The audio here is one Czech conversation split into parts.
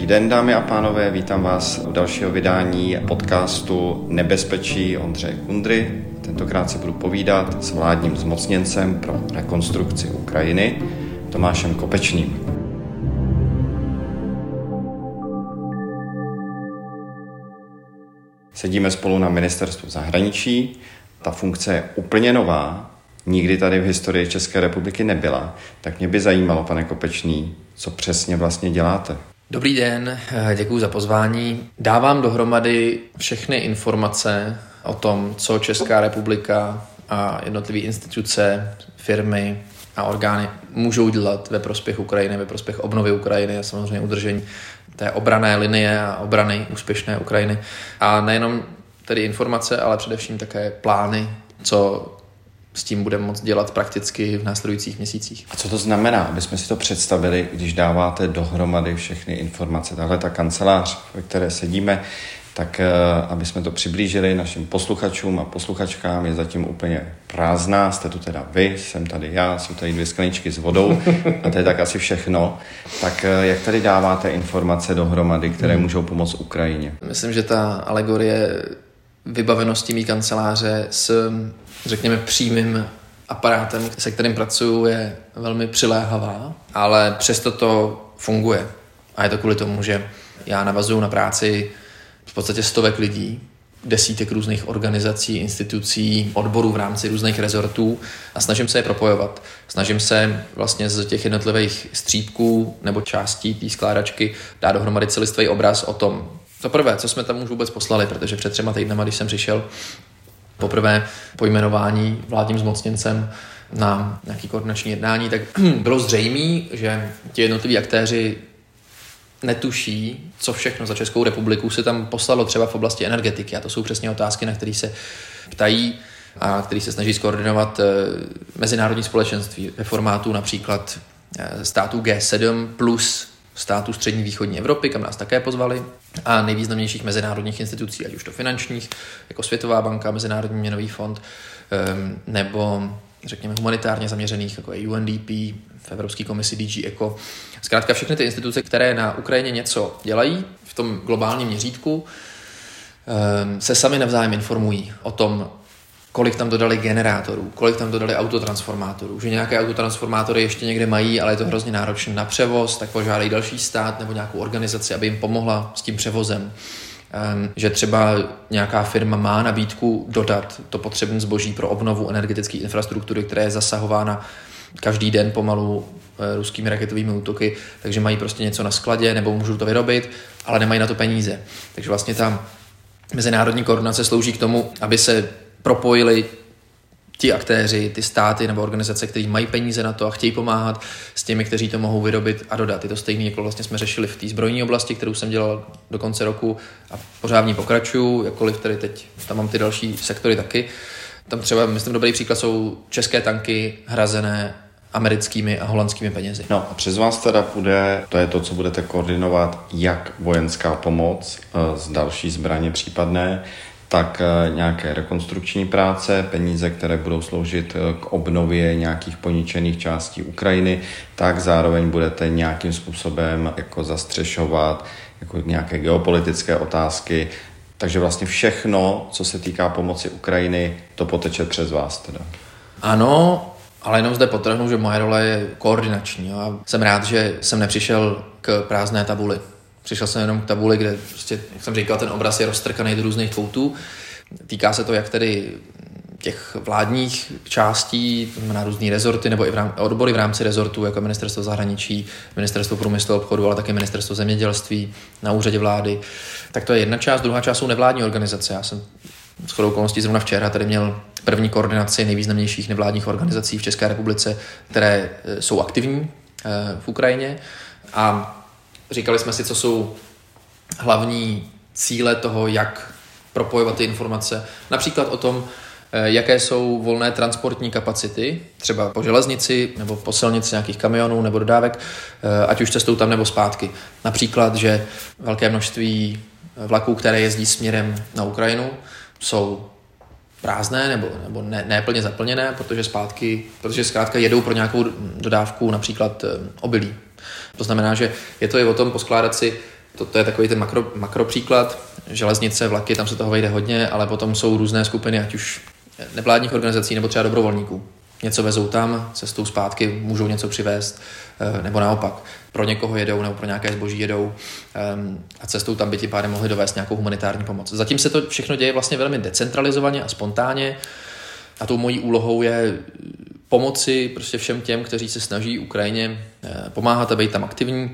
Dobrý den, dámy a pánové, vítám vás u dalšího vydání podcastu Nebezpečí Ondřeje Kundry. Tentokrát si budu povídat s vládním zmocněncem pro rekonstrukci Ukrajiny Tomášem Kopečným. Sedíme spolu na ministerstvu zahraničí. Ta funkce je úplně nová, nikdy tady v historii České republiky nebyla. Tak mě by zajímalo, pane Kopečný, co přesně vlastně děláte. Dobrý den, děkuji za pozvání. Dávám dohromady všechny informace o tom, co Česká republika a jednotlivé instituce, firmy a orgány můžou dělat ve prospěch Ukrajiny, ve prospěch obnovy Ukrajiny a samozřejmě udržení té obrané linie a obrany úspěšné Ukrajiny. A nejenom tedy informace, ale především také plány, co s tím budeme moct dělat prakticky v následujících měsících. A co to znamená, aby jsme si to představili, když dáváte dohromady všechny informace? Tahle ta kancelář, ve které sedíme, tak eh, aby jsme to přiblížili našim posluchačům a posluchačkám, je zatím úplně prázdná. Jste tu teda vy, jsem tady já, jsou tady dvě skleničky s vodou a to je tak asi všechno. Tak eh, jak tady dáváte informace dohromady, které hmm. můžou pomoct Ukrajině? Myslím, že ta alegorie vybavenosti mý kanceláře s, řekněme, přímým aparátem, se kterým pracuju, je velmi přiléhavá, ale přesto to funguje. A je to kvůli tomu, že já navazuju na práci v podstatě stovek lidí, desítek různých organizací, institucí, odborů v rámci různých rezortů a snažím se je propojovat. Snažím se vlastně z těch jednotlivých střípků nebo částí té skládačky dát dohromady celistvý obraz o tom, za prvé, co jsme tam už vůbec poslali, protože před třema týdnama, když jsem přišel poprvé pojmenování vládním zmocněncem na nějaký koordinační jednání, tak bylo zřejmé, že ti jednotliví aktéři netuší, co všechno za Českou republiku se tam poslalo třeba v oblasti energetiky. A to jsou přesně otázky, na které se ptají a který se snaží skoordinovat eh, mezinárodní společenství ve formátu například eh, států G7 plus států střední východní Evropy, kam nás také pozvali, a nejvýznamnějších mezinárodních institucí, ať už to finančních, jako Světová banka, Mezinárodní měnový fond, nebo řekněme humanitárně zaměřených, jako je UNDP, v Evropské komisi DG ECO. Zkrátka všechny ty instituce, které na Ukrajině něco dělají v tom globálním měřítku, se sami navzájem informují o tom, kolik tam dodali generátorů, kolik tam dodali autotransformátorů, že nějaké autotransformátory ještě někde mají, ale je to hrozně náročné na převoz, tak požádají další stát nebo nějakou organizaci, aby jim pomohla s tím převozem. Um, že třeba nějaká firma má nabídku dodat to potřebné zboží pro obnovu energetické infrastruktury, která je zasahována každý den pomalu e, ruskými raketovými útoky, takže mají prostě něco na skladě nebo můžou to vyrobit, ale nemají na to peníze. Takže vlastně ta mezinárodní koordinace slouží k tomu, aby se propojili ti aktéři, ty státy nebo organizace, které mají peníze na to a chtějí pomáhat s těmi, kteří to mohou vyrobit a dodat. Je to stejné, jako vlastně jsme řešili v té zbrojní oblasti, kterou jsem dělal do konce roku a pořád v ní pokračuju, jakkoliv tady teď tam mám ty další sektory taky. Tam třeba, myslím, dobrý příklad jsou české tanky hrazené americkými a holandskými penězi. No a přes vás teda bude, to je to, co budete koordinovat, jak vojenská pomoc eh, z další zbraně případné, tak eh, nějaké rekonstrukční práce, peníze, které budou sloužit eh, k obnově nějakých poničených částí Ukrajiny, tak zároveň budete nějakým způsobem jako zastřešovat jako nějaké geopolitické otázky. Takže vlastně všechno, co se týká pomoci Ukrajiny, to poteče přes vás teda. Ano, ale jenom zde potrhnu, že moje role je koordinační. A jsem rád, že jsem nepřišel k prázdné tabuli. Přišel jsem jenom k tabuli, kde prostě, jak jsem říkal, ten obraz je roztrkaný do různých koutů. Týká se to jak tedy těch vládních částí, na různé rezorty nebo i v rám, odbory v rámci rezortů, jako ministerstvo zahraničí, ministerstvo průmyslu a obchodu, ale také ministerstvo zemědělství na úřadě vlády. Tak to je jedna část, druhá část jsou nevládní organizace. Já jsem s chodou okolností zrovna včera tady měl první koordinaci nejvýznamnějších nevládních organizací v České republice, které e, jsou aktivní e, v Ukrajině a Říkali jsme si, co jsou hlavní cíle toho, jak propojovat ty informace. Například o tom, eh, jaké jsou volné transportní kapacity, třeba po železnici nebo po silnici nějakých kamionů nebo dodávek, eh, ať už cestou tam nebo zpátky. Například, že velké množství vlaků, které jezdí směrem na Ukrajinu, jsou prázdné nebo, nebo ne, ne plně zaplněné, protože zpátky, protože zkrátka jedou pro nějakou dodávku například eh, obilí to znamená, že je to i o tom poskládat si to, to je takový ten makro, makro příklad. Železnice, vlaky, tam se toho vejde hodně, ale potom jsou různé skupiny, ať už nevládních organizací nebo třeba dobrovolníků. Něco vezou tam, cestou zpátky můžou něco přivést, eh, nebo naopak. Pro někoho jedou nebo pro nějaké zboží jedou ehm, a cestou tam by ti pádem mohli dovést nějakou humanitární pomoc. Zatím se to všechno děje vlastně velmi decentralizovaně a spontánně a tou mojí úlohou je pomoci prostě všem těm, kteří se snaží Ukrajině eh, pomáhat a být tam aktivní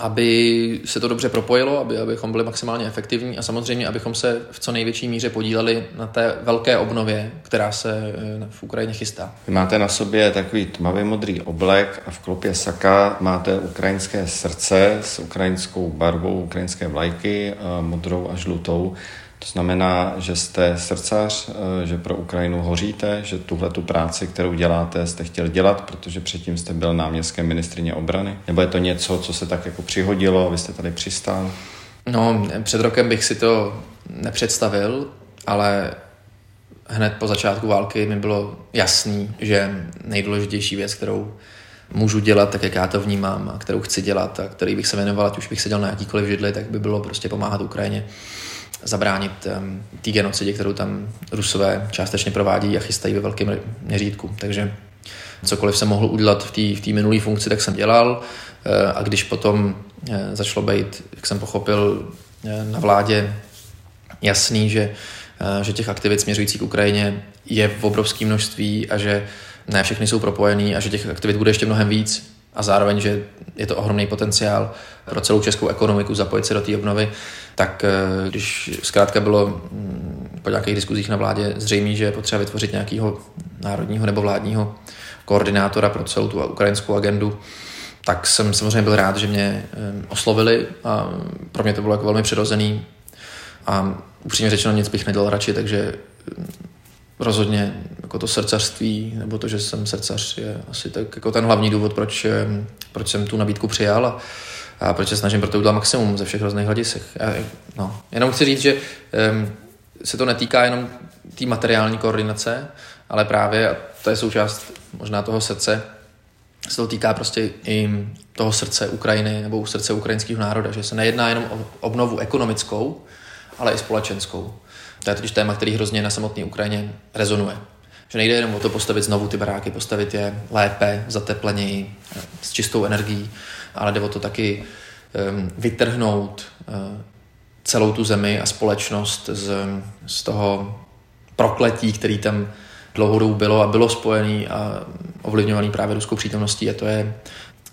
aby se to dobře propojilo, aby, abychom byli maximálně efektivní a samozřejmě, abychom se v co největší míře podíleli na té velké obnově, která se eh, v Ukrajině chystá. Vy máte na sobě takový tmavý modrý oblek a v klopě saka máte ukrajinské srdce s ukrajinskou barvou ukrajinské vlajky, modrou a žlutou. To znamená, že jste srdcař, eh, že pro Ukrajinu hoříte, že tuhle tu práci, kterou děláte, jste chtěl dělat, protože předtím jste byl náměstkem ministrině obrany? Nebo je to něco, co se tak jako přihodilo vy jste tady přistál? No, před rokem bych si to nepředstavil, ale hned po začátku války mi bylo jasný, že nejdůležitější věc, kterou můžu dělat tak, jak já to vnímám a kterou chci dělat a který bych se věnoval, ať už bych seděl na jakýkoliv židli, tak by bylo prostě pomáhat Ukrajině zabránit té genocidě, kterou tam Rusové částečně provádí a chystají ve velkém měřítku. Takže cokoliv jsem mohl udělat v té v minulé funkci, tak jsem dělal uh, a když potom uh, začalo být, jak jsem pochopil, uh, na vládě jasný, že, že těch aktivit směřujících k Ukrajině je v obrovském množství a že ne všechny jsou propojený a že těch aktivit bude ještě mnohem víc, a zároveň, že je to ohromný potenciál pro celou českou ekonomiku zapojit se do té obnovy, tak eh, když zkrátka bylo mm, po nějakých diskuzích na vládě zřejmé, že je potřeba vytvořit nějakého národního nebo vládního koordinátora pro celou tu ukrajinskou agendu, tak jsem samozřejmě byl rád, že mě eh, oslovili a pro mě to bylo jako velmi přirozený. A upřímně řečeno nic bych nedělal radši, takže rozhodně jako to srdcařství, nebo to, že jsem srdcař, je asi tak jako ten hlavní důvod, proč, proč jsem tu nabídku přijal a, a proč se snažím pro to udělat maximum ze všech různých hledisek. No, jenom chci říct, že um, se to netýká jenom té materiální koordinace, ale právě, a to je součást možná toho srdce, se to týká prostě i toho srdce Ukrajiny nebo srdce ukrajinského národa, že se nejedná jenom o obnovu ekonomickou, ale i společenskou. To je totiž téma, který hrozně na samotné Ukrajině rezonuje. Že nejde jenom o to postavit znovu ty baráky, postavit je lépe, zatepleněji, s čistou energií, ale jde o to taky um, vytrhnout uh, celou tu zemi a společnost z, z toho prokletí, který tam dlouhou dobu bylo a bylo spojený a ovlivňovaný právě ruskou přítomností a to je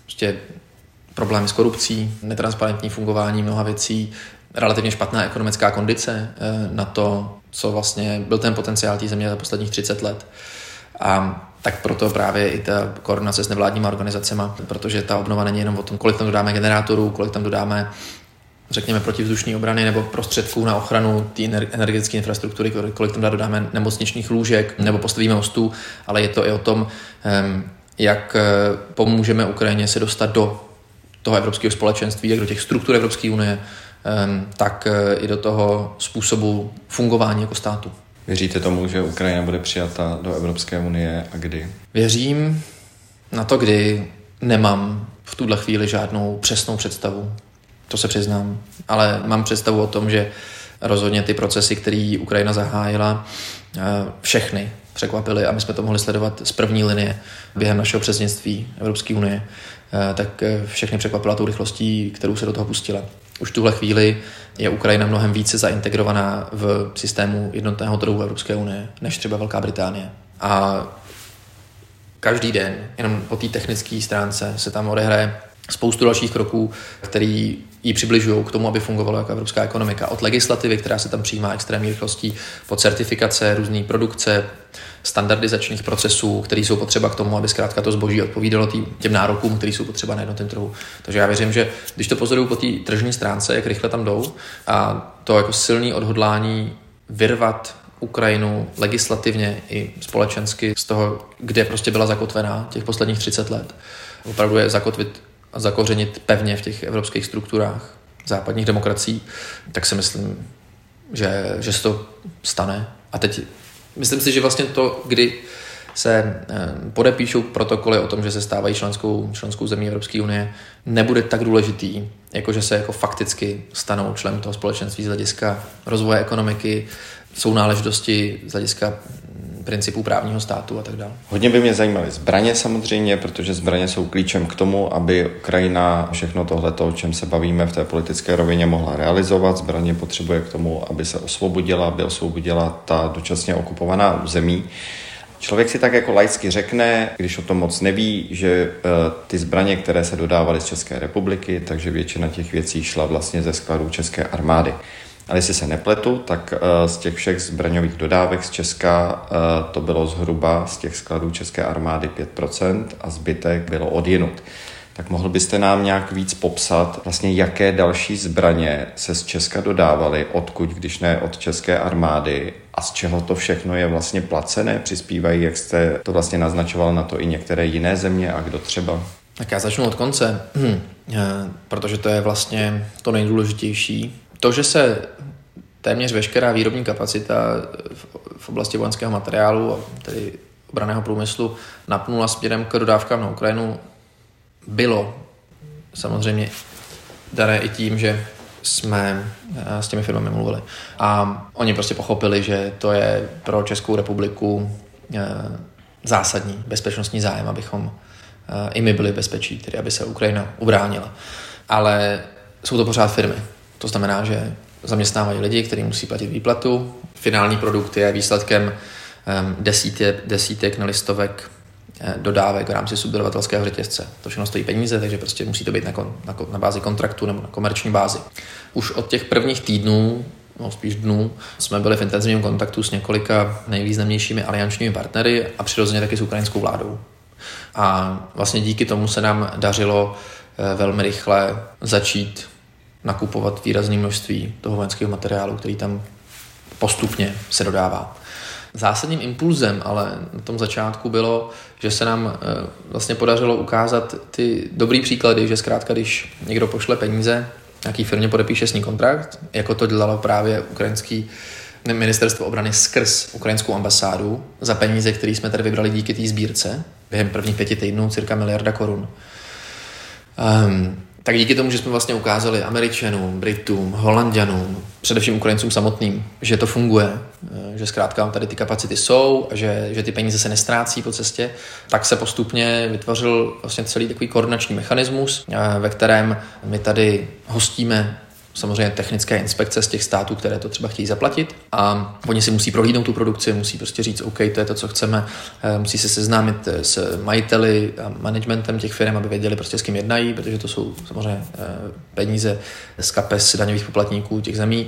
prostě problémy s korupcí, netransparentní fungování mnoha věcí, relativně špatná ekonomická kondice eh, na to, co vlastně byl ten potenciál té země za posledních 30 let. A tak proto právě i ta koordinace s nevládníma organizacemi, protože ta obnova není jenom o tom, kolik tam dodáme generátorů, kolik tam dodáme řekněme, protivzdušní obrany nebo prostředků na ochranu té energetické infrastruktury, kolik tam dodáme nemocničních lůžek nebo postavíme mostů, ale je to i o tom, jak eh, pomůžeme Ukrajině se dostat do toho evropského společenství, jak do těch struktur Evropské unie, tak eh, i do toho způsobu fungování jako státu. Věříte tomu, že Ukrajina bude přijata do Evropské unie a kdy? Věřím. Na to, kdy nemám v tuhle chvíli žádnou přesnou představu. To se přiznám. Ale mám představu o tom, že rozhodně ty procesy, které Ukrajina zahájila, všechny překvapily a my jsme to mohli sledovat z první linie během našeho předsednictví Evropské unie, eh, tak všechny překvapila tou rychlostí, kterou se do toho pustila. Už v tuhle chvíli je Ukrajina mnohem více zaintegrovaná v systému jednotného trhu Evropské unie než třeba Velká Británie. A každý den, jenom po té technické stránce, se tam odehraje spoustu dalších kroků, který ji přibližují k tomu, aby fungovala jako evropská ekonomika. Od legislativy, která se tam přijímá extrémní rychlostí, po certifikace, různé produkce, standardizačních procesů, které jsou potřeba k tomu, aby zkrátka to zboží odpovídalo tý, těm nárokům, které jsou potřeba na jednotném trhu. Takže já věřím, že když to pozoruju po té tržní stránce, jak rychle tam jdou, a to jako silný odhodlání vyrvat Ukrajinu legislativně i společensky z toho, kde prostě byla zakotvená těch posledních 30 let. Opravdu je zakotvit zakořenit pevně v těch evropských strukturách západních demokracií, tak si myslím, že, že se to stane. A teď myslím si, že vlastně to, kdy se podepíšou protokoly o tom, že se stávají členskou, členskou zemí Evropské unie, nebude tak důležitý, jako že se jako fakticky stanou členem toho společenství z hlediska rozvoje ekonomiky, jsou náležitosti z hlediska principů právního státu a tak dále. Hodně by mě zajímaly zbraně samozřejmě, protože zbraně jsou klíčem k tomu, aby Ukrajina všechno tohle, o čem se bavíme v té politické rovině, mohla realizovat. Zbraně potřebuje k tomu, aby se osvobodila, aby osvobodila ta dočasně okupovaná území. Člověk si tak jako laicky řekne, když o tom moc neví, že eh, ty zbraně, které se dodávaly z České republiky, takže většina těch věcí šla vlastně ze skladů České armády. Ale jestli se nepletu, tak eh, z těch všech zbraňových dodávek z Česka eh, to bylo zhruba z těch skladů České armády 5% a zbytek bylo odjinut. Tak mohl byste nám nějak víc popsat, vlastně jaké další zbraně se z Česka dodávaly, odkud, když ne od České armády a z čeho to všechno je vlastně placené, přispívají, jak jste to vlastně naznačoval na to i některé jiné země a kdo třeba? Tak já začnu od konce, eh, protože to je vlastně to nejdůležitější. To, že se téměř veškerá výrobní kapacita v oblasti vojenského materiálu, tedy obraného průmyslu, napnula směrem k dodávkám na Ukrajinu, bylo samozřejmě dané i tím, že jsme eh, s těmi firmami mluvili. A oni prostě pochopili, že to je pro Českou republiku eh, zásadní bezpečnostní zájem, abychom eh, i my byli bezpečí, tedy aby se Ukrajina ubránila. Ale jsou to pořád firmy. To znamená, že zaměstnávají lidi, kteří musí platit výplatu. Finální produkt je výsledkem desítek, desítek na listovek Eh, dodávek v rámci subdodavatelského řetězce. To všechno stojí peníze, takže prostě musí to být na, kon, na, na bázi kontraktu nebo na komerční bázi. Už od těch prvních týdnů no spíš dnů, jsme byli v intenzivním kontaktu s několika nejvýznamnějšími aliančními partnery a přirozeně taky s ukrajinskou vládou. A vlastně díky tomu se nám dařilo eh, velmi rychle začít nakupovat výrazné množství toho vojenského materiálu, který tam postupně se dodává. Zásadním impulzem ale na tom začátku bylo, že se nám eh, vlastně podařilo ukázat ty dobrý příklady, že zkrátka, když někdo pošle peníze, nějaký firmě podepíše s ní kontrakt, jako to dělalo právě ukrajinský ministerstvo obrany skrz ukrajinskou ambasádu za peníze, které jsme tady vybrali díky té sbírce během prvních pěti týdnů, cirka miliarda korun. Um, tak díky tomu, že jsme vlastně ukázali Američanům, Britům, Holandianům, především Ukrajincům samotným, že to funguje, eh, že zkrátka tady ty kapacity jsou, že, že ty peníze se nestrácí po cestě, tak se postupně vytvořil vlastně celý takový koordinační mechanismus, eh, ve kterém my tady hostíme samozřejmě technické inspekce z těch států, které to třeba chtějí zaplatit a oni si musí prohlídnout tu produkci, musí prostě říct, OK, to je to, co chceme, eh, musí se seznámit eh, s majiteli a managementem těch firm, aby věděli prostě s kým jednají, protože to jsou samozřejmě eh, peníze z kapes daňových poplatníků těch zemí.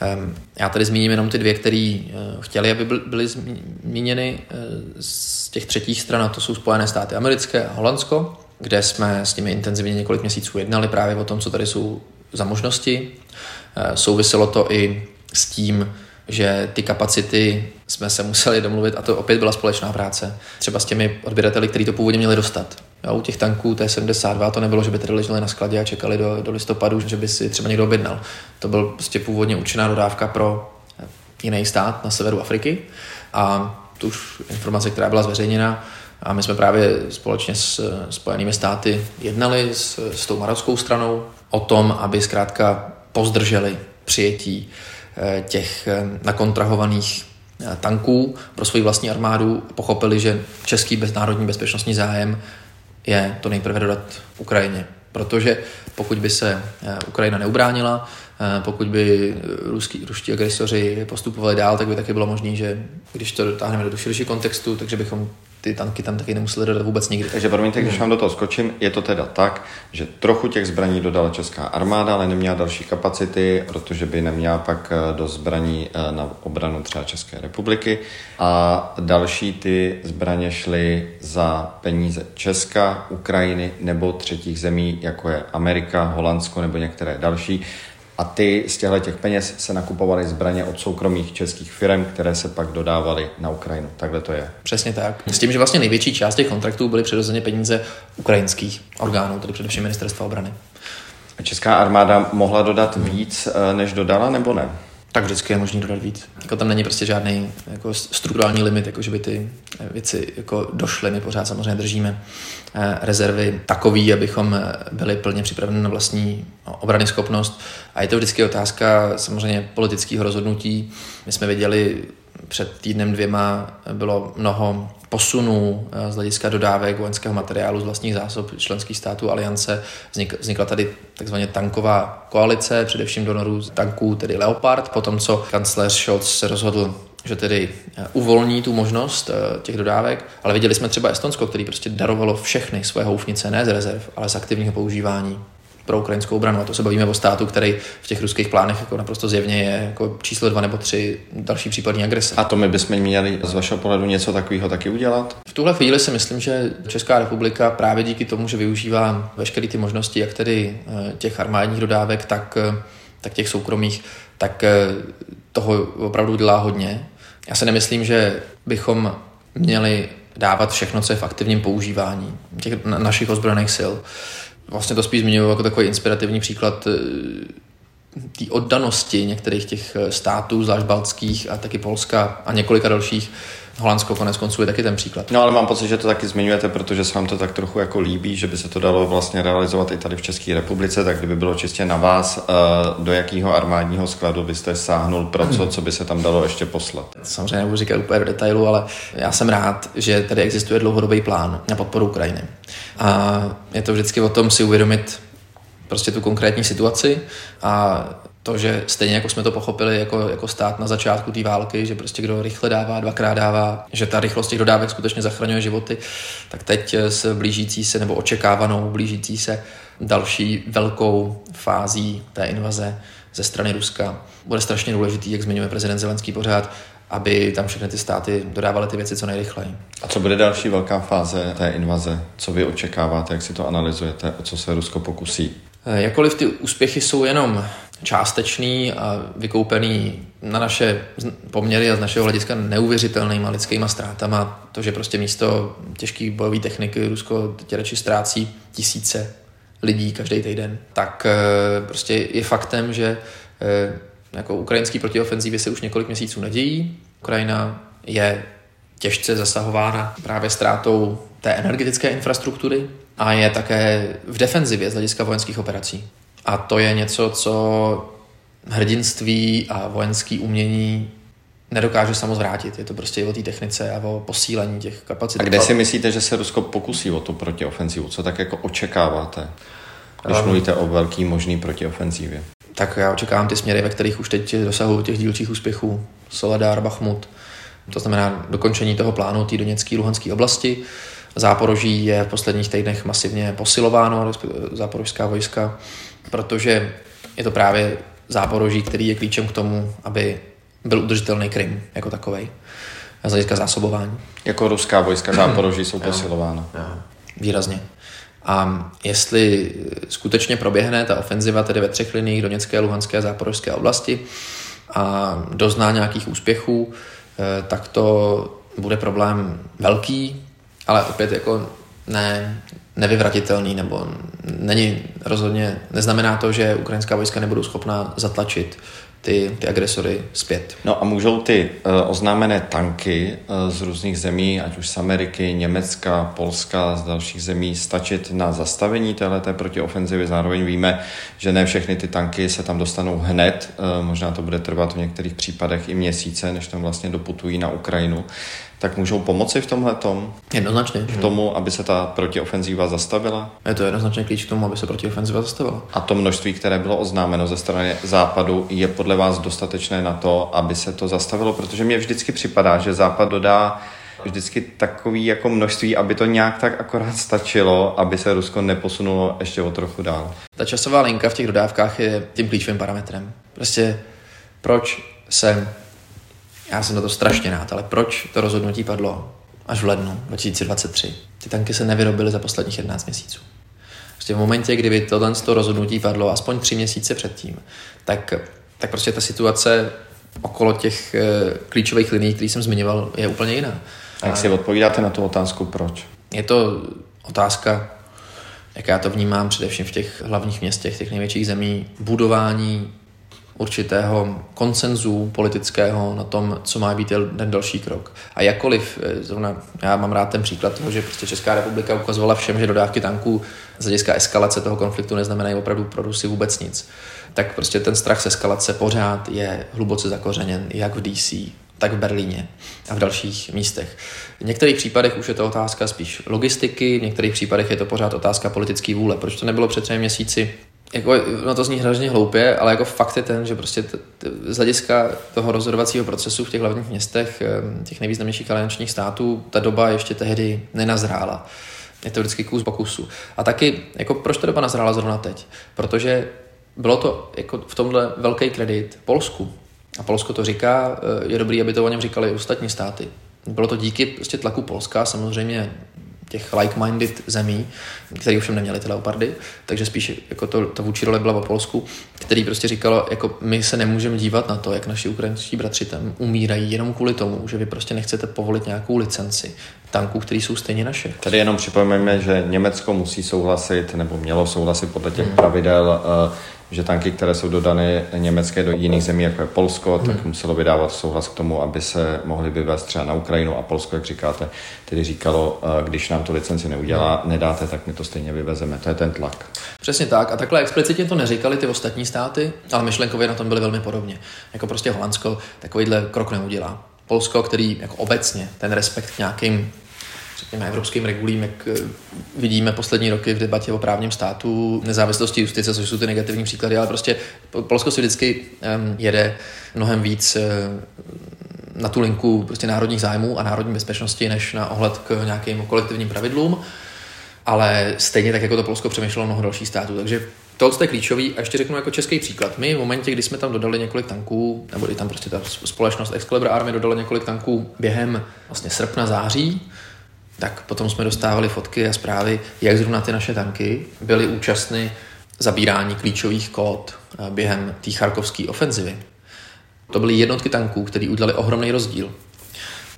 Ehm, já tady zmíním jenom ty dvě, které chtěli, aby byly zmíněny z těch třetích stran, a to jsou Spojené státy americké a Holandsko, kde jsme s nimi intenzivně několik měsíců jednali právě o tom, co tady jsou za možnosti. Eh, souviselo to i s tím, že ty kapacity jsme se museli domluvit a to opět byla společná práce. Třeba s těmi odběrateli, kteří to původně měli dostat. Jo, u těch tanků T-72 to nebylo, že by tady leželi na skladě a čekali do, do listopadu, že by si třeba někdo objednal. To byl prostě původně určená dodávka pro jiný stát na severu Afriky a tu už informace, která byla zveřejněna, a my jsme právě společně s Spojenými státy jednali s, s tou marockou stranou o tom, aby zkrátka pozdrželi přijetí eh, těch eh, nakontrahovaných eh, tanků pro svoji vlastní armádu. Pochopili, že český národní bezpečnostní zájem je to nejprve dodat Ukrajině. Protože pokud by se Ukrajina neubránila, pokud by ruský, ruští agresoři postupovali dál, tak by taky bylo možné, že když to dotáhneme do širšího kontextu, takže bychom ty tanky tam taky nemuseli dodat vůbec nikdy. Takže promiňte, když vám do toho skočím, je to teda tak, že trochu těch zbraní dodala česká armáda, ale neměla další kapacity, protože by neměla pak eh, do zbraní eh, na obranu třeba České republiky. A další ty zbraně šly za peníze Česka, Ukrajiny nebo třetích zemí, jako je Amerika, Holandsko nebo některé další a ty z těchto těch peněz se nakupovaly zbraně od soukromých českých firm, které se pak dodávaly na Ukrajinu. Takhle to je. Přesně tak. S tím, že vlastně největší část těch kontraktů byly přirozeně peníze ukrajinských orgánů, tedy především ministerstva obrany. Česká armáda mohla dodat víc, eh, než dodala, nebo ne? Tak vždycky je možný dodat víc. Jako tam není prostě žádný jako strukturální limit, jako že by ty věci jako došly. My pořád samozřejmě držíme eh, rezervy takový, abychom eh, byli plně připraveni na vlastní obrany schopnost. A je to vždycky otázka samozřejmě politického rozhodnutí. My jsme viděli před týdnem dvěma bylo mnoho posunů eh, z hlediska dodávek vojenského materiálu z vlastních zásob členských států aliance. Vznik, vznikla tady takzvaně tanková koalice, především donorů tanků, tedy Leopard, potom co kancléř Scholz se rozhodl že tedy eh, uvolní tu možnost eh, těch dodávek, ale viděli jsme třeba Estonsko, který prostě darovalo všechny své houfnice, ne z rezerv, ale z aktivního používání pro ukrajinskou obranu. A to se bavíme o státu, který v těch ruských plánech jako naprosto zjevně je jako číslo dva nebo tři další případní agrese. A to my bychom měli z vašeho pohledu něco takového taky udělat? V tuhle chvíli si myslím, že Česká republika právě díky tomu, že využívá veškeré ty možnosti, jak tedy eh, těch armádních dodávek, tak, eh, tak těch soukromých, tak eh, toho opravdu dělá hodně. Já si nemyslím, že bychom měli dávat všechno, co je v aktivním používání těch našich ozbrojených sil vlastně to spíš zmiňuji jako takový inspirativní příklad eh, té oddanosti některých těch eh, států, zvlášť baltských a taky Polska a několika dalších. Holandsko konec konců je taky ten příklad. No ale mám pocit, že to taky zmiňujete, protože se vám to tak trochu jako líbí, že by se to dalo vlastně realizovat i tady v České republice, tak kdyby bylo čistě na vás, eh, do jakého armádního skladu byste sáhnul pro co, co by se tam dalo ještě poslat? Samozřejmě nebudu říkat úplně do detailu, ale já jsem rád, že tady existuje dlouhodobý plán na podporu Ukrajiny. A je to vždycky o tom si uvědomit prostě tu konkrétní situaci a to, že stejně jako jsme to pochopili jako, jako stát na začátku té války, že prostě kdo rychle dává, dvakrát dává, že ta rychlost těch dodávek skutečně zachraňuje životy, tak teď s blížící se nebo očekávanou blížící se další velkou fází té invaze ze strany Ruska bude strašně důležitý, jak zmiňuje prezident Zelenský pořád, aby tam všechny ty státy dodávaly ty věci co nejrychleji. A co bude další velká fáze té invaze? Co vy očekáváte, jak si to analyzujete, o co se Rusko pokusí? Eh, jakkoliv ty úspěchy jsou jenom částečný a vykoupený na naše poměry a z našeho hlediska neuvěřitelnýma lidskýma ztrátama, to, že prostě místo těžké bojové techniky Rusko tě radši ztrácí tisíce lidí každý týden, tak eh, prostě je faktem, že eh, jako ukrajinský protiofenzívy se už několik měsíců nedějí. Ukrajina je těžce zasahována právě ztrátou té energetické infrastruktury a je také v defenzivě z hlediska vojenských operací. A to je něco, co hrdinství a vojenský umění nedokáže samo zvrátit. Je to prostě o té technice a o posílení těch kapacit. A kde si myslíte, že se Rusko pokusí o tu protiofenzivu? Co tak jako očekáváte, když um, mluvíte o velký možný protiofenzivě? Tak já očekávám ty směry, ve kterých už teď dosahují těch dílčích úspěchů. Soledár, Bachmut, to znamená dokončení toho plánu té Doněcké Luhanské oblasti. Záporoží je v posledních týdnech masivně posilováno, záporožská vojska protože je to právě záporoží, který je klíčem k tomu, aby byl udržitelný Krym jako takový. Z hlediska zásobování. Jako ruská vojska záporoží jsou posilována. Výrazně. A jestli skutečně proběhne ta ofenziva tedy ve třech liniích Doněcké, Luhanské a Záporožské oblasti a dozná nějakých úspěchů, eh, tak to bude problém velký, ale opět jako ne, nevyvratitelný, nebo není rozhodně, neznamená to, že ukrajinská vojska nebudou schopná zatlačit ty, ty agresory zpět. No a můžou ty uh, oznámené tanky uh, z různých zemí, ať už z Ameriky, Německa, Polska, z dalších zemí, stačit na zastavení této protiofenzivy? Zároveň víme, že ne všechny ty tanky se tam dostanou hned, uh, možná to bude trvat v některých případech i měsíce, než tam vlastně doputují na Ukrajinu tak můžou pomoci v tomhle tom? Jednoznačně. K tomu, aby se ta protiofenzíva zastavila? Je to jednoznačně klíč k tomu, aby se protiofenzíva zastavila. A to množství, které bylo oznámeno ze strany západu, je podle vás dostatečné na to, aby se to zastavilo? Protože mně vždycky připadá, že západ dodá vždycky takový jako množství, aby to nějak tak akorát stačilo, aby se Rusko neposunulo ještě o trochu dál. Ta časová linka v těch dodávkách je tím klíčovým parametrem. Prostě proč se já jsem na to strašně rád, ale proč to rozhodnutí padlo až v lednu 2023? Ty tanky se nevyrobily za posledních 11 měsíců. Prostě v momentě, kdyby tohle to rozhodnutí padlo aspoň tři měsíce předtím, tak, tak prostě ta situace okolo těch e, klíčových liní, které jsem zmiňoval, je úplně jiná. A jak si odpovídáte na tu otázku, proč? Je to otázka, jak já to vnímám především v těch hlavních městech, těch největších zemí, budování určitého konsenzu politického na tom, co má být ten další krok. A jakkoliv, eh, zrovna já mám rád ten příklad toho, že prostě Česká republika ukazovala všem, že dodávky tanků z hlediska eskalace toho konfliktu neznamenají opravdu pro Rusy vůbec nic, tak prostě ten strach z eskalace pořád je hluboce zakořeněn, jak v DC, tak v Berlíně a v dalších místech. V některých případech už je to otázka spíš logistiky, v některých případech je to pořád otázka politické vůle. Proč to nebylo před třemi měsíci jako, no to zní hrozně hloupě, ale jako fakt je ten, že prostě t, t, z hlediska toho rozhodovacího procesu v těch hlavních městech, těch nejvýznamnějších aliančních států, ta doba ještě tehdy nenazrála. Je to vždycky kus pokusu. A taky, jako proč ta doba nazrála zrovna teď? Protože bylo to jako v tomhle velký kredit Polsku. A Polsko to říká, je dobrý, aby to o něm říkali ostatní státy. Bylo to díky prostě tlaku Polska, samozřejmě těch like-minded zemí, které ovšem neměly ty leopardy, takže spíš jako to, ta vůči role byla v Polsku, který prostě říkalo, jako my se nemůžeme dívat na to, jak naši ukrajinští bratři tam umírají jenom kvůli tomu, že vy prostě nechcete povolit nějakou licenci tanků, které jsou stejně naše. Tady jenom připomeňme, že Německo musí souhlasit, nebo mělo souhlasit podle těch hmm. pravidel uh, že tanky, které jsou dodané německé do jiných zemí, jako je Polsko, hmm. tak muselo vydávat souhlas k tomu, aby se mohly vyvést třeba na Ukrajinu a Polsko, jak říkáte, tedy říkalo, eh, když nám tu licenci neudělá, hmm. nedáte, tak my to stejně vyvezeme. To je ten tlak. Přesně tak. A takhle explicitně to neříkali ty ostatní státy, ale myšlenkově na tom byly velmi podobně. Jako prostě Holandsko takovýhle krok neudělá. Polsko, který jako obecně ten respekt k nějakým řekněme, evropským regulím, jak eh, vidíme poslední roky v debatě o právním státu, nezávislosti justice, což jsou ty negativní příklady, ale prostě Polsko si vždycky um, jede mnohem víc uh, na tu linku prostě národních zájmů a národní bezpečnosti, než na ohled k nějakým kolektivním pravidlům. Ale stejně tak, jako to Polsko přemýšlelo mnoho dalších států. Takže to je klíčový. A ještě řeknu jako český příklad. My v momentě, kdy jsme tam dodali několik tanků, nebo i tam prostě ta společnost Excalibur Army dodala několik tanků během vlastně srpna, září, tak potom jsme dostávali fotky a zprávy, jak zrovna ty naše tanky byly účastny zabírání klíčových kód eh, během té charkovské ofenzivy. To byly jednotky tanků, které udělali ohromný rozdíl,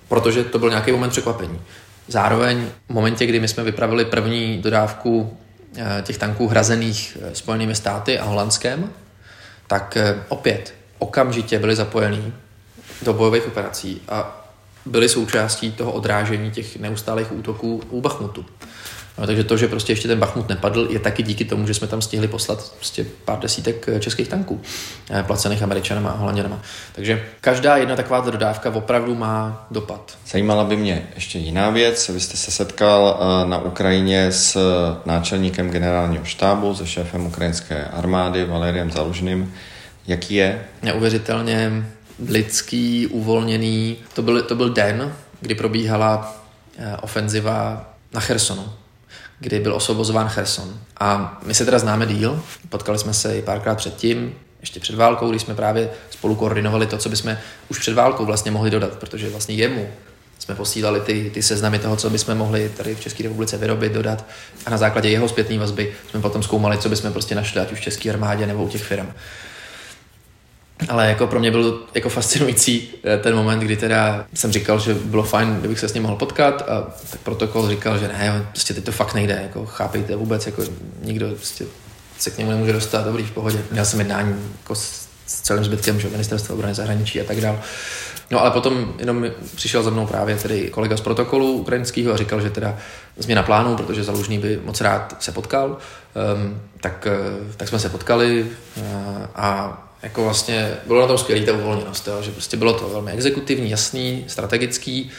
protože to byl nějaký moment překvapení. Zároveň v momentě, kdy my jsme vypravili první dodávku eh, těch tanků hrazených eh, Spojenými státy a Holandskem, tak opět okamžitě byli zapojení do bojových operací a byly součástí toho odrážení těch neustálých útoků u Bachmutu. No, takže to, že prostě ještě ten Bachmut nepadl, je taky díky tomu, že jsme tam stihli poslat prostě pár desítek eh, českých tanků, eh, placených američanama a holanděnama. Takže každá jedna taková dodávka opravdu má dopad. Zajímala by mě ještě jiná věc. Vy jste se setkal eh, na Ukrajině s náčelníkem generálního štábu, se šéfem ukrajinské armády Valeriem Zalužným. Jaký je? Neuvěřitelně lidský, uvolněný. To byl, to byl den, kdy probíhala ofenziva na Chersonu, kdy byl osvobozován Cherson. A my se teda známe díl, potkali jsme se i párkrát předtím, ještě před válkou, když jsme právě spolu koordinovali to, co bychom už před válkou vlastně mohli dodat, protože vlastně jemu jsme posílali ty, ty seznamy toho, co bychom mohli tady v České republice vyrobit, dodat a na základě jeho zpětné vazby jsme potom zkoumali, co bychom prostě našli, ať už v České armádě nebo u těch firm. Ale jako pro mě byl jako fascinující eh, ten moment, kdy teda jsem říkal, že bylo fajn, kdybych se s ním mohl potkat a tak protokol říkal, že ne, prostě teď to fakt nejde, jako chápejte vůbec, jako nikdo prostě se k němu nemůže dostat, dobrý, v pohodě. Měl jsem jednání jako s, s celým zbytkem, že ministerstvo obrany zahraničí a tak dále. No ale potom jenom přišel za mnou právě tedy kolega z protokolu ukrajinského a říkal, že teda změna plánu, protože Zalužný by moc rád se potkal, um, tak, eh, tak jsme se potkali uh, a jako vlastně bylo na tom skvělý ta uvolněnost, jo, že prostě bylo to velmi exekutivní, jasný, strategický,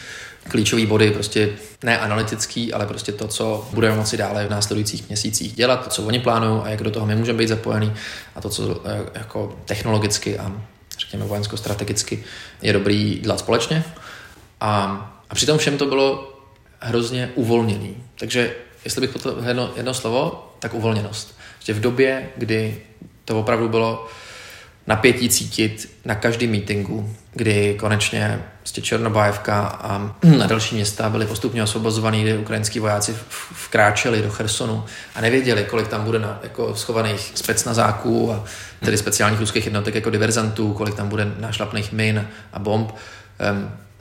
klíčové body, prostě ne analytický, ale prostě to, co budeme moci dále v následujících měsících dělat, to, co oni plánují a jak do toho my můžeme být zapojení a to, co eh, jako technologicky a řekněme vojensko-strategicky je dobrý dělat společně. A, a přitom všem to bylo hrozně uvolněný. Takže jestli bych potom jedno, jedno slovo, tak uvolněnost. Že v době, kdy to opravdu bylo napětí cítit na každém meetingu, kdy konečně prostě Černobájevka a na další města byly postupně osvobozovaný, kdy ukrajinský vojáci vkráčeli do Chersonu a nevěděli, kolik tam bude na, jako schovaných specnazáků a tedy speciálních ruských jednotek jako diverzantů, kolik tam bude našlapných min a bomb.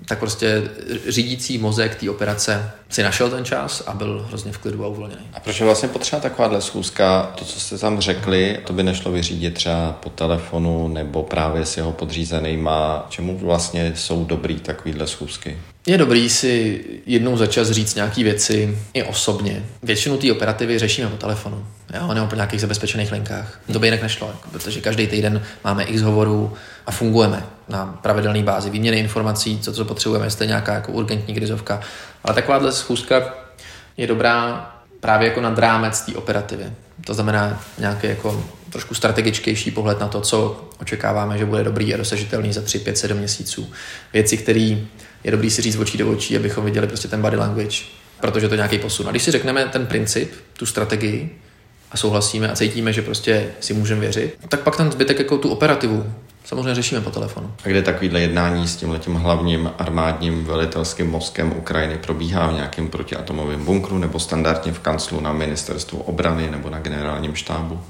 Tak prostě řídící mozek té operace si našel ten čas a byl hrozně v klidu a uvolněný. A proč je vlastně potřeba takováhle schůzka? To, co jste tam řekli, to by nešlo vyřídit třeba po telefonu nebo právě s jeho podřízenýma. Čemu vlastně jsou dobrý takovýhle schůzky? Je dobrý si jednou za čas říct nějaké věci i osobně. Většinu té operativy řešíme po telefonu, jo, nebo po nějakých zabezpečených linkách. To by jinak nešlo, jako, protože každý týden máme x hovorů a fungujeme na pravidelné bázi výměny informací, co, co potřebujeme, jestli je nějaká jako urgentní krizovka. Ale takováhle schůzka je dobrá právě jako nad rámec té operativy. To znamená nějaký jako trošku strategičtější pohled na to, co očekáváme, že bude dobrý a dosažitelný za 3, 5, 7 měsíců. Věci, které je dobrý si říct očí do očí, abychom viděli prostě ten body language, protože to je nějaký posun. A když si řekneme ten princip, tu strategii a souhlasíme a cítíme, že prostě si můžeme věřit, tak pak ten zbytek jako tu operativu samozřejmě řešíme po telefonu. A kde takovýhle jednání s tímhletím hlavním armádním velitelským mozkem Ukrajiny probíhá v nějakém protiatomovém bunkru nebo standardně v kanclu na ministerstvu obrany nebo na generálním štábu?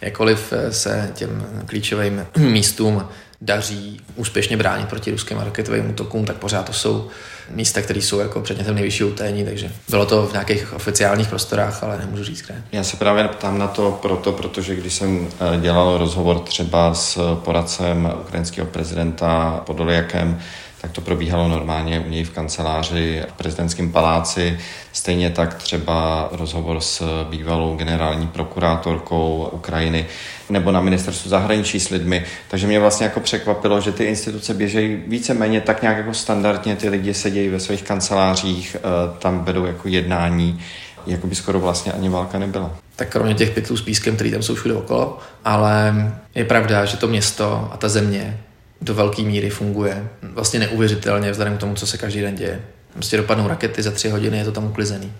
Jakkoliv se těm klíčovým místům daří úspěšně bránit proti ruským raketovým útokům, tak pořád to jsou místa, které jsou jako předmětem nejvyššího utajení, takže bylo to v nějakých oficiálních prostorách, ale nemůžu říct kde. Já se právě ptám na to proto, protože když jsem eh, dělal rozhovor třeba s poradcem ukrajinského prezidenta Podoljakem, tak to probíhalo normálně u něj v kanceláři v prezidentském paláci. Stejně tak třeba rozhovor s bývalou generální prokurátorkou Ukrajiny nebo na ministerstvu zahraničí s lidmi. Takže mě vlastně jako překvapilo, že ty instituce běžejí víceméně tak nějak jako standardně, ty lidi sedějí ve svých kancelářích, eh, tam vedou jako jednání, jako by skoro vlastně ani válka nebyla. Tak kromě těch pytlů s pískem, který tam jsou všude okolo, ale je pravda, že to město a ta země do velké míry funguje. Vlastně neuvěřitelně vzhledem k tomu, co se každý den děje. Prostě dopadnou rakety, za tři hodiny je to tam uklizený.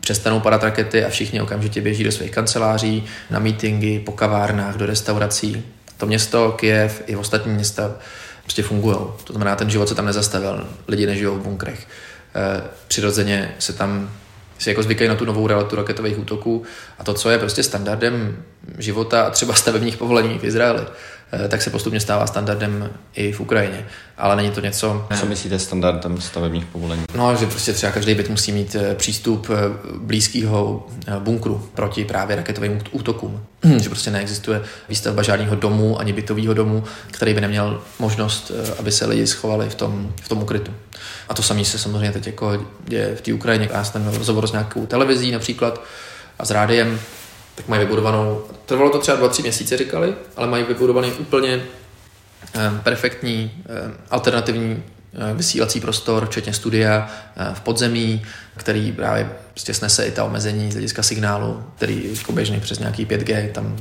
Přestanou padat rakety a všichni okamžitě běží do svých kanceláří, na mítingy, po kavárnách, do restaurací. To město, Kiev i ostatní města prostě fungují. To znamená, ten život se tam nezastavil, lidi nežijou v bunkrech. E, přirozeně se tam si jako zvykají na tu novou realitu raketových útoků a to, co je prostě standardem života a třeba stavebních povolení v Izraeli, Eh, tak se postupně stává standardem i v Ukrajině. Ale není to něco... Co myslíte standardem stavebních povolení? No, že prostě třeba každý byt musí mít eh, přístup eh, blízkého bunkru proti právě raketovým útokům. že prostě neexistuje výstavba žádného domu ani bytového domu, který by neměl možnost, aby se lidi schovali v tom, v tom ukrytu. A to samé se samozřejmě teď jako děje v té Ukrajině. Já jsem rozhovor s nějakou televizí například a s rádiem, tak mají vybudovanou, trvalo to třeba 2-3 měsíce, říkali, ale mají vybudovaný úplně eh, perfektní eh, alternativní eh, vysílací prostor, včetně studia v podzemí, který právě prostě snese i ta omezení z hlediska signálu, který jako běžný přes nějaký 5G tam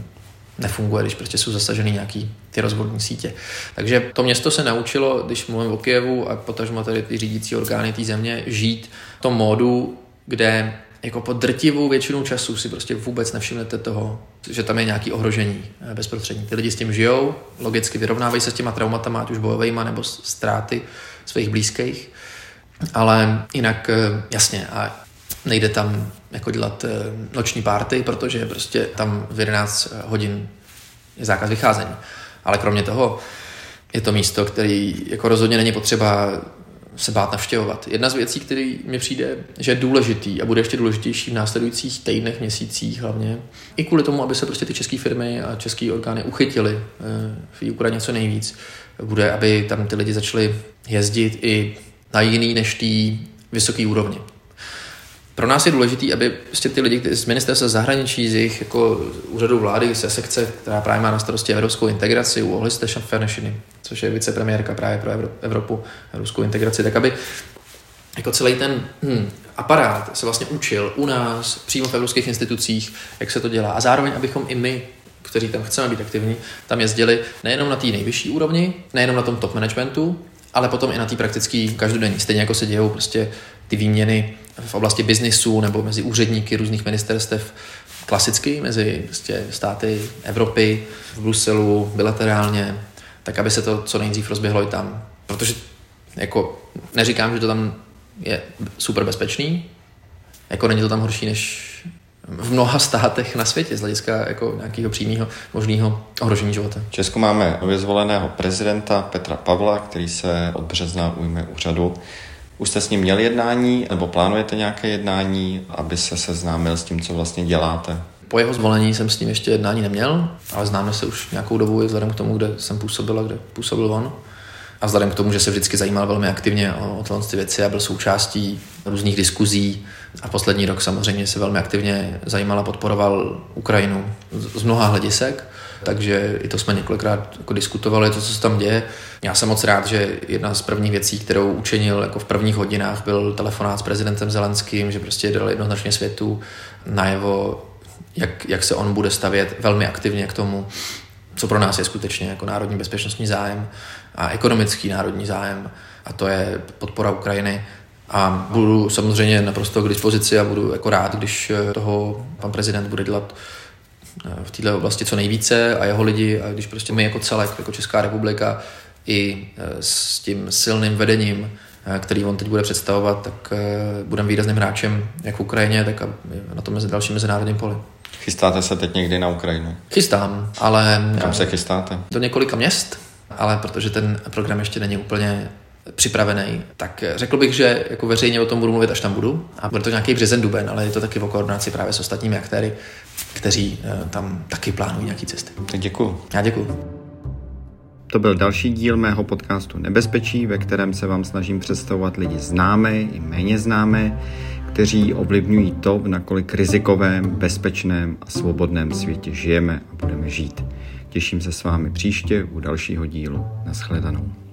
nefunguje, když prostě jsou zasaženy nějaký ty rozvodní sítě. Takže to město se naučilo, když mluvím o Kijevu a potažmo tady ty řídící orgány té země, žít v tom módu, kde jako po drtivou většinu času si prostě vůbec nevšimnete toho, že tam je nějaký ohrožení eh, bezprostřední. Ty lidi s tím žijou, logicky vyrovnávají se s těma traumatama, ať už bojovými nebo ztráty svých blízkých, ale jinak eh, jasně a nejde tam jako dělat eh, noční párty, protože prostě tam v 11 hodin je zákaz vycházení. Ale kromě toho je to místo, který jako rozhodně není potřeba se bát navštěvovat. Jedna z věcí, který mi přijde, že je důležitý a bude ještě důležitější v následujících týdnech, měsících hlavně, i kvůli tomu, aby se prostě ty české firmy a české orgány uchytily eh, v Ukrajině co nejvíc, bude, aby tam ty lidi začali jezdit i na jiný než tý vysoký úrovni. Pro nás je důležité, aby prostě ty lidi z ministerstva zahraničí, z jejich jako úřadu vlády, ze sekce, která právě má na starosti evropskou integraci, u Ohliste Fernešiny, což je vicepremiérka právě pro Evropu, evropskou integraci, tak aby jako celý ten hm, aparát se vlastně učil u nás, přímo v evropských institucích, jak se to dělá. A zároveň, abychom i my, kteří tam chceme být aktivní, tam jezdili nejenom na té nejvyšší úrovni, nejenom na tom top managementu, ale potom i na té praktické každodenní. Stejně jako se dějou prostě ty výměny v oblasti biznisu nebo mezi úředníky různých ministerstev klasicky, mezi prostě státy Evropy, v Bruselu, bilaterálně, tak aby se to co nejdřív rozběhlo i tam. Protože jako neříkám, že to tam je super bezpečný, jako není to tam horší než v mnoha státech na světě z hlediska jako nějakého přímého možného ohrožení života. V Česku máme nově zvoleného prezidenta Petra Pavla, který se od března ujme úřadu. Už jste s ním měli jednání, nebo plánujete nějaké jednání, aby se seznámil s tím, co vlastně děláte? Po jeho zvolení jsem s ním ještě jednání neměl, ale známe se už nějakou dobu vzhledem k tomu, kde jsem působil a kde působil on. A vzhledem k tomu, že se vždycky zajímal velmi aktivně o, o tyhle ty věci a byl součástí různých diskuzí a poslední rok samozřejmě se velmi aktivně zajímal a podporoval Ukrajinu z, z mnoha hledisek, takže i to jsme několikrát jako diskutovali, to, co se tam děje. Já jsem moc rád, že jedna z prvních věcí, kterou učinil jako v prvních hodinách, byl telefonát s prezidentem Zelenským, že prostě dal jednoznačně světu najevo, jak, jak se on bude stavět velmi aktivně k tomu, co pro nás je skutečně jako národní bezpečnostní zájem a ekonomický národní zájem a to je podpora Ukrajiny a budu samozřejmě naprosto k dispozici a budu jako rád, když toho pan prezident bude dělat eh, v této oblasti co nejvíce a jeho lidi a když prostě my jako celek, jako Česká republika i eh, s tím silným vedením, eh, který on teď bude představovat, tak budeme výrazným hráčem jak v Ukrajině, tak na tom dalším mezinárodním poli. Chystáte se teď někdy na Ukrajinu? Chystám, ale... Kam se chystáte? Do několika měst, ale protože ten program ještě není úplně připravený, tak řekl bych, že jako veřejně o tom budu mluvit, až tam budu. A bude to nějaký březen, duben, ale je to taky o koordinaci právě s ostatními aktéry, kteří eh, tam taky plánují nějaký cesty. Tak děkuju. Já děkuju. To byl další díl mého podcastu Nebezpečí, ve kterém se vám snažím představovat lidi známé i méně známé, kteří ovlivňují to, v nakolik rizikovém, bezpečném a svobodném světě žijeme a budeme žít. Těším se s vámi příště u dalšího dílu. Naschledanou.